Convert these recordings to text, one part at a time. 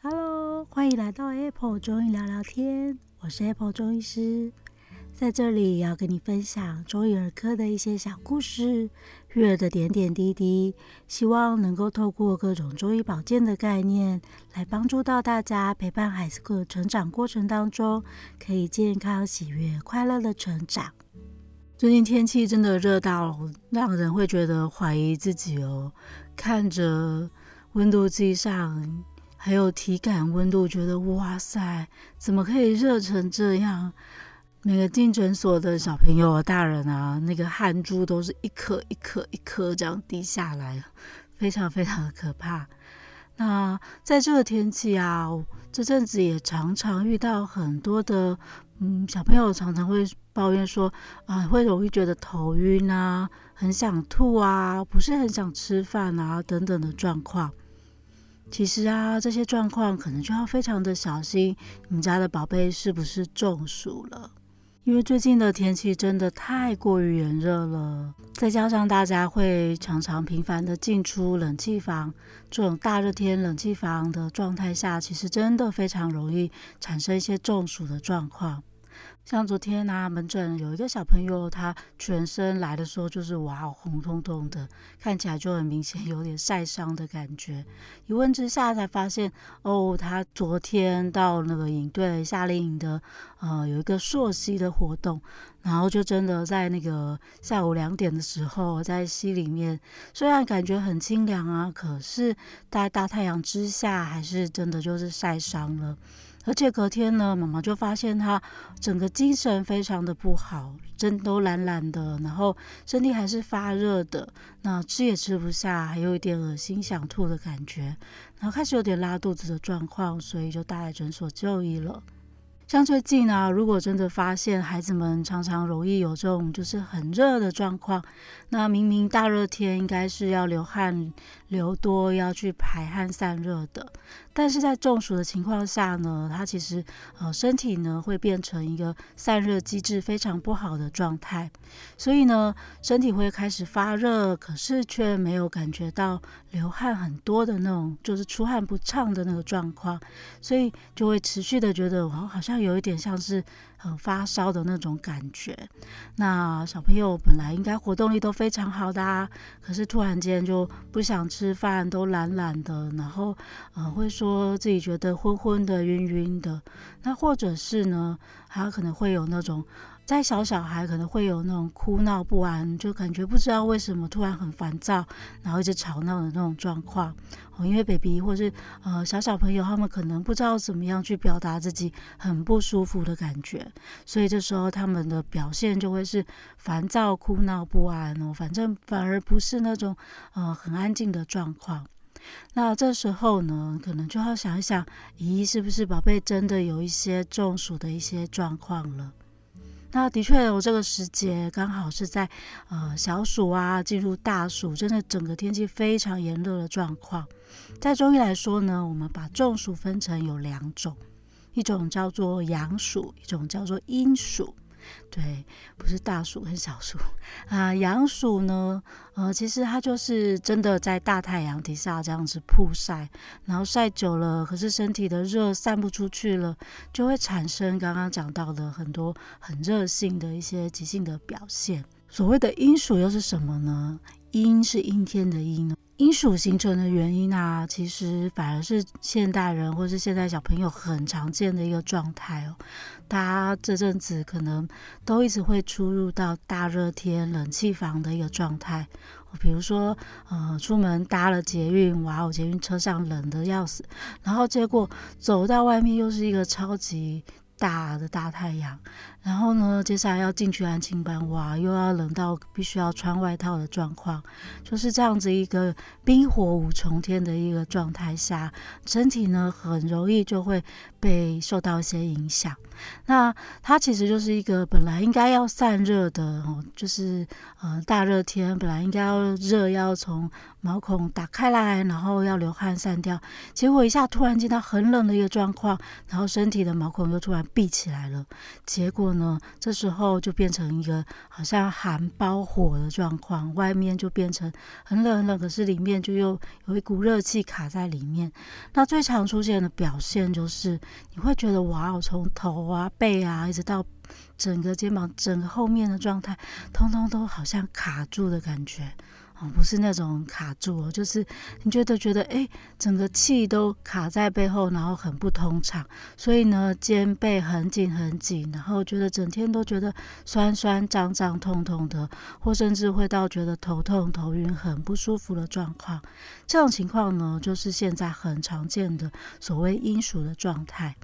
Hello，欢迎来到 Apple 中医聊聊天，我是 Apple 中医师，在这里要跟你分享中医儿科的一些小故事，育儿的点点滴滴，希望能够透过各种中医保健的概念，来帮助到大家陪伴孩子的成长过程当中，可以健康、喜悦、快乐的成长。最近天气真的热到让人会觉得怀疑自己哦，看着温度计上。还有体感温度，觉得哇塞，怎么可以热成这样？每个进诊所的小朋友、大人啊，那个汗珠都是一颗一颗一颗这样滴下来，非常非常的可怕。那在这个天气啊，这阵子也常常遇到很多的嗯小朋友，常常会抱怨说啊，会容易觉得头晕啊，很想吐啊，不是很想吃饭啊等等的状况。其实啊，这些状况可能就要非常的小心，你家的宝贝是不是中暑了？因为最近的天气真的太过于炎热了，再加上大家会常常频繁的进出冷气房，这种大热天冷气房的状态下，其实真的非常容易产生一些中暑的状况。像昨天啊，门诊有一个小朋友，他全身来的时候就是哇，红彤彤的，看起来就很明显有点晒伤的感觉。一问之下才发现，哦，他昨天到那个营队夏令营的，呃，有一个溯溪的活动，然后就真的在那个下午两点的时候，在溪里面，虽然感觉很清凉啊，可是在大太阳之下，还是真的就是晒伤了。而且隔天呢，妈妈就发现他整个精神非常的不好，针都懒懒的，然后身体还是发热的，那吃也吃不下，还有一点恶心想吐的感觉，然后开始有点拉肚子的状况，所以就带来诊所就医了。像最近啊，如果真的发现孩子们常常容易有这种就是很热的状况，那明明大热天应该是要流汗流多，要去排汗散热的，但是在中暑的情况下呢，他其实呃身体呢会变成一个散热机制非常不好的状态，所以呢身体会开始发热，可是却没有感觉到流汗很多的那种，就是出汗不畅的那个状况，所以就会持续的觉得我好像。有一点像是很发烧的那种感觉。那小朋友本来应该活动力都非常好的啊，可是突然间就不想吃饭，都懒懒的，然后呃会说自己觉得昏昏的、晕晕的。那或者是呢，他可能会有那种。在小小孩可能会有那种哭闹不安，就感觉不知道为什么突然很烦躁，然后一直吵闹的那种状况。哦，因为 baby 或是呃小小朋友，他们可能不知道怎么样去表达自己很不舒服的感觉，所以这时候他们的表现就会是烦躁、哭闹不安哦。反正反而不是那种呃很安静的状况。那这时候呢，可能就要想一想，咦，是不是宝贝真的有一些中暑的一些状况了？那的确，有这个时节刚好是在呃小暑啊进入大暑，真的整个天气非常炎热的状况。在中医来说呢，我们把中暑分成有两种，一种叫做阳暑，一种叫做阴暑。对，不是大暑很小暑啊。阳暑呢，呃，其实它就是真的在大太阳底下这样子曝晒，然后晒久了，可是身体的热散不出去了，就会产生刚刚讲到的很多很热性的一些急性的表现。所谓的阴暑又是什么呢？阴是阴天的阴呢。阴暑形成的原因啊，其实反而是现代人或是现在小朋友很常见的一个状态哦。大家这阵子可能都一直会出入到大热天冷气房的一个状态。比如说，呃，出门搭了捷运，哇，我捷运车上冷得要死，然后结果走到外面又是一个超级大的大太阳，然后呢，接下来要进去安亲班，哇，又要冷到必须要穿外套的状况，就是这样子一个冰火五重天的一个状态下，身体呢很容易就会被受到一些影响。那它其实就是一个本来应该要散热的哦，就是呃大热天本来应该要热，要从毛孔打开来，然后要流汗散掉，结果一下突然间到很冷的一个状况，然后身体的毛孔又突然闭起来了，结果呢，这时候就变成一个好像寒包火的状况，外面就变成很冷很冷，可是里面就又有一股热气卡在里面。那最常出现的表现就是你会觉得哇，我从头啊背啊一直到整个肩膀整个后面的状态，通通都好像卡住的感觉。不是那种卡住哦，就是你觉得觉得哎，整个气都卡在背后，然后很不通畅，所以呢，肩背很紧很紧，然后觉得整天都觉得酸酸胀胀痛痛的，或甚至会到觉得头痛头晕很不舒服的状况。这种情况呢，就是现在很常见的所谓阴暑的状态。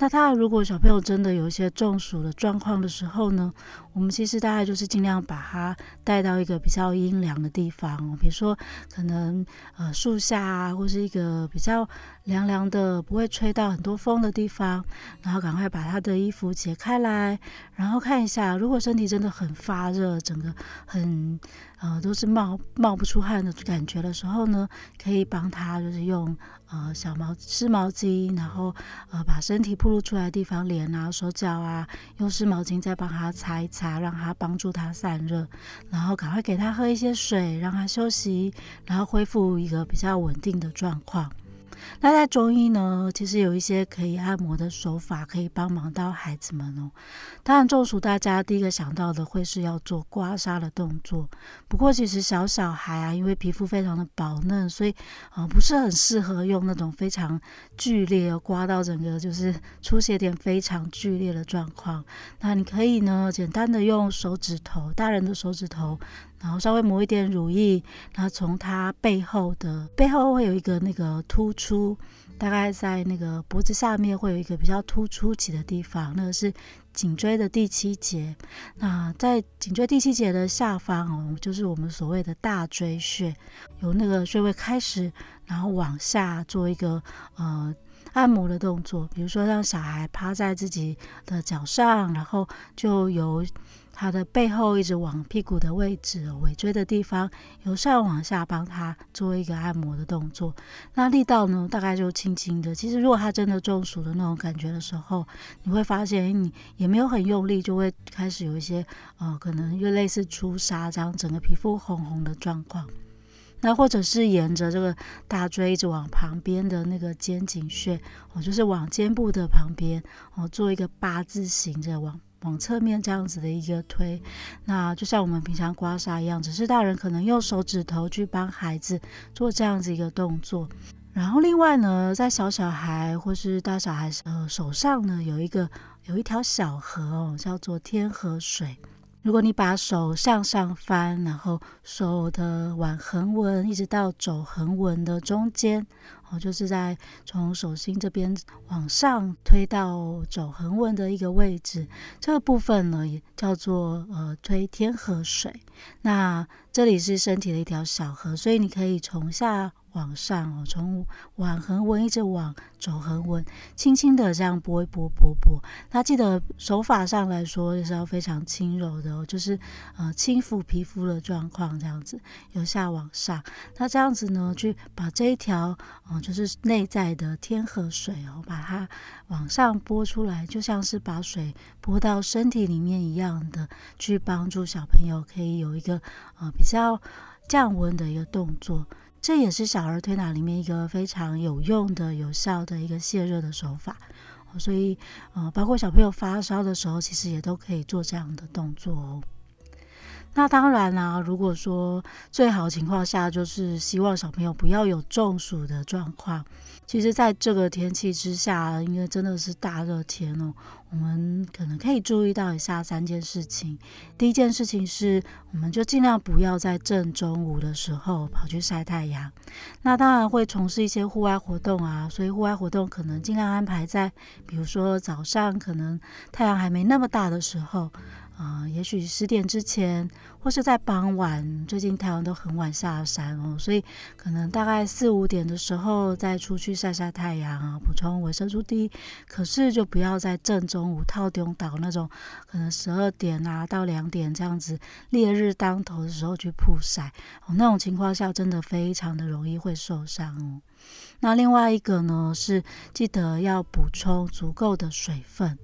那他如果小朋友真的有一些中暑的状况的时候呢，我们其实大概就是尽量把他带到一个比较阴凉的地方，比如说可能呃树下啊，或是一个比较凉凉的，不会吹到很多风的地方，然后赶快把他的衣服解开来，然后看一下，如果身体真的很发热，整个很呃都是冒冒不出汗的感觉的时候呢，可以帮他就是用呃小毛湿毛巾，然后呃把身体暴露出来的地方，脸啊、手脚啊，用湿毛巾再帮他擦一擦。让他帮助他散热，然后赶快给他喝一些水，让他休息，然后恢复一个比较稳定的状况。那在中医呢，其实有一些可以按摩的手法，可以帮忙到孩子们哦。当然，中暑大家第一个想到的会是要做刮痧的动作。不过，其实小小孩啊，因为皮肤非常的薄嫩，所以呃不是很适合用那种非常剧烈刮到整个就是出血点非常剧烈的状况。那你可以呢，简单的用手指头，大人的手指头。然后稍微抹一点乳液，然后从它背后的背后会有一个那个突出，大概在那个脖子下面会有一个比较突出起的地方，那个是颈椎的第七节。那在颈椎第七节的下方哦，就是我们所谓的大椎穴，由那个穴位开始，然后往下做一个呃按摩的动作，比如说让小孩趴在自己的脚上，然后就由。他的背后一直往屁股的位置，尾椎的地方，由上往下帮他做一个按摩的动作。那力道呢，大概就轻轻的。其实如果他真的中暑的那种感觉的时候，你会发现你也没有很用力，就会开始有一些呃，可能又类似出痧这样，整个皮肤红红的状况。那或者是沿着这个大椎一直往旁边的那个肩颈穴，哦，就是往肩部的旁边，哦，做一个八字形的往。往侧面这样子的一个推，那就像我们平常刮痧一样，只是大人可能用手指头去帮孩子做这样子一个动作。然后另外呢，在小小孩或是大小孩呃手上呢，有一个有一条小河哦，叫做天河水。如果你把手向上翻，然后手的腕横纹一直到肘横纹的中间。哦，就是在从手心这边往上推到肘横纹的一个位置，这个部分呢也叫做呃推天河水。那这里是身体的一条小河，所以你可以从下。往上哦，从腕横纹一直往肘横纹，轻轻的这样拨一拨拨拨。那记得手法上来说也是要非常轻柔的哦，就是呃轻抚皮肤的状况这样子，由下往上。那这样子呢，去把这一条呃就是内在的天河水哦，把它往上拨出来，就像是把水拨到身体里面一样的，去帮助小朋友可以有一个呃比较降温的一个动作。这也是小儿推拿里面一个非常有用的、有效的一个泄热的手法，所以呃，包括小朋友发烧的时候，其实也都可以做这样的动作哦。那当然啦、如果说最好情况下，就是希望小朋友不要有中暑的状况。其实，在这个天气之下，因为真的是大热天哦，我们可能可以注意到以下三件事情。第一件事情是，我们就尽量不要在正中午的时候跑去晒太阳。那当然会从事一些户外活动啊，所以户外活动可能尽量安排在，比如说早上，可能太阳还没那么大的时候。啊、也许十点之前，或是在傍晚。最近太阳都很晚下山哦，所以可能大概四五点的时候再出去晒晒太阳啊，补充维生素 D。可是就不要在正中午套中岛那种，可能十二点啊到两点这样子烈日当头的时候去曝晒哦，那种情况下真的非常的容易会受伤哦。那另外一个呢，是记得要补充足够的水分。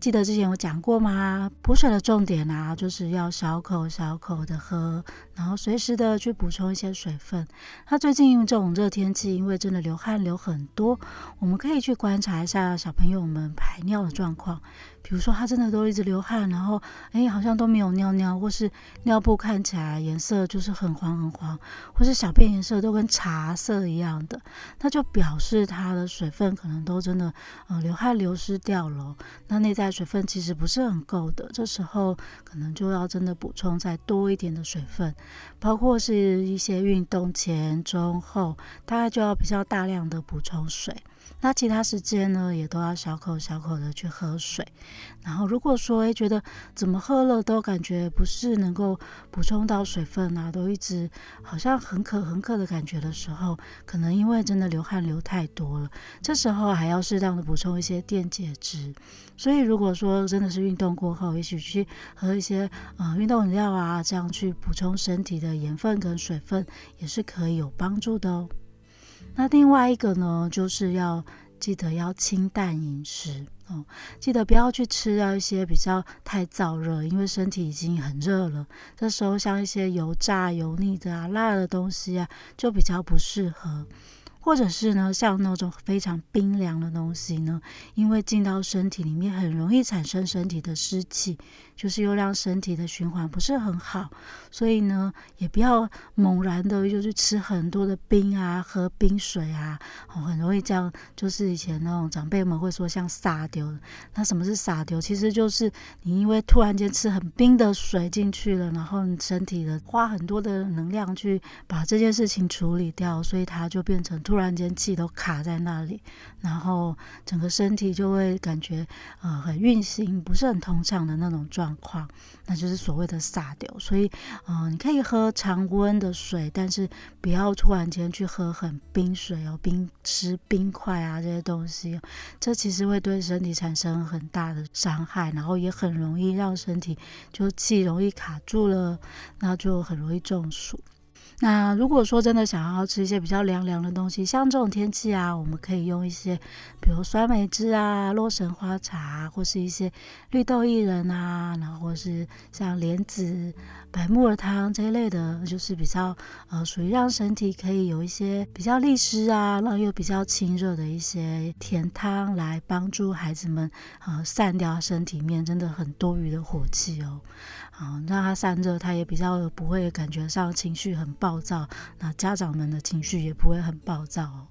记得之前有讲过吗？补水的重点啊，就是要小口小口的喝，然后随时的去补充一些水分。那最近这种热天气，因为真的流汗流很多，我们可以去观察一下小朋友们排尿的状况。比如说他真的都一直流汗，然后哎好像都没有尿尿，或是尿布看起来颜色就是很黄很黄，或是小便颜色都跟茶色一样的，那就表示他的水分可能都真的呃流汗流失掉了。那内在水分其实不是很够的，这时候可能就要真的补充再多一点的水分，包括是一些运动前、中、后，大概就要比较大量的补充水。那其他时间呢，也都要小口小口的去喝水。然后如果说诶觉得怎么喝了都感觉不是能够补充到水分啊，都一直好像很渴很渴的感觉的时候，可能因为真的流汗流太多了，这时候还要适当的补充一些电解质。所以如果说真的是运动过后，也许去喝一些呃运动饮料啊，这样去补充身体的盐分跟水分，也是可以有帮助的哦。那另外一个呢，就是要记得要清淡饮食哦，记得不要去吃到一些比较太燥热，因为身体已经很热了。这时候像一些油炸、油腻的啊、辣的东西啊，就比较不适合。或者是呢，像那种非常冰凉的东西呢，因为进到身体里面很容易产生身体的湿气，就是又让身体的循环不是很好，所以呢，也不要猛然的就去吃很多的冰啊，喝冰水啊，哦，很容易这样。就是以前那种长辈们会说像撒丢，那什么是撒丢？其实就是你因为突然间吃很冰的水进去了，然后你身体的花很多的能量去把这件事情处理掉，所以它就变成。突然间气都卡在那里，然后整个身体就会感觉呃很运行不是很通畅的那种状况，那就是所谓的撒丢。所以呃你可以喝常温的水，但是不要突然间去喝很冰水哦，冰吃冰块啊这些东西，这其实会对身体产生很大的伤害，然后也很容易让身体就气容易卡住了，那就很容易中暑。那如果说真的想要吃一些比较凉凉的东西，像这种天气啊，我们可以用一些，比如酸梅汁啊、洛神花茶，或是一些绿豆薏仁啊，然后或是像莲子、白木耳汤这一类的，就是比较呃属于让身体可以有一些比较利湿啊，然后又比较清热的一些甜汤，来帮助孩子们呃散掉身体面真的很多余的火气哦。啊，让他散热，他也比较不会感觉上情绪很暴暴躁，那家长们的情绪也不会很暴躁。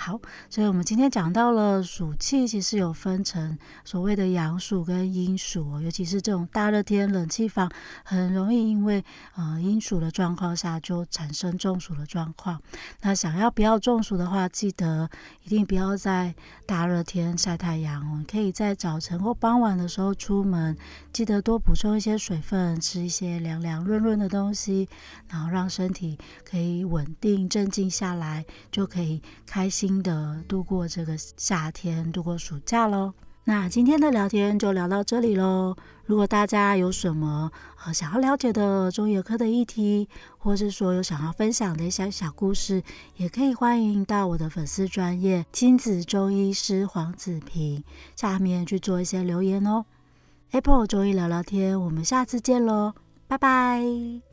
好，所以我们今天讲到了暑气，其实有分成所谓的阳暑跟阴暑哦，尤其是这种大热天冷气房，很容易因为呃阴暑的状况下就产生中暑的状况。那想要不要中暑的话，记得一定不要在大热天晒太阳哦，可以在早晨或傍晚的时候出门，记得多补充一些水分，吃一些凉凉润润的东西，然后让身体可以稳定镇静下来，就可以开心的度过这个夏天，度过暑假喽。那今天的聊天就聊到这里喽。如果大家有什么呃想要了解的中医儿科的议题，或是说有想要分享的一些小故事，也可以欢迎到我的粉丝专业亲子中医师黄子平下面去做一些留言哦。Apple 中医聊聊天，我们下次见喽，拜拜。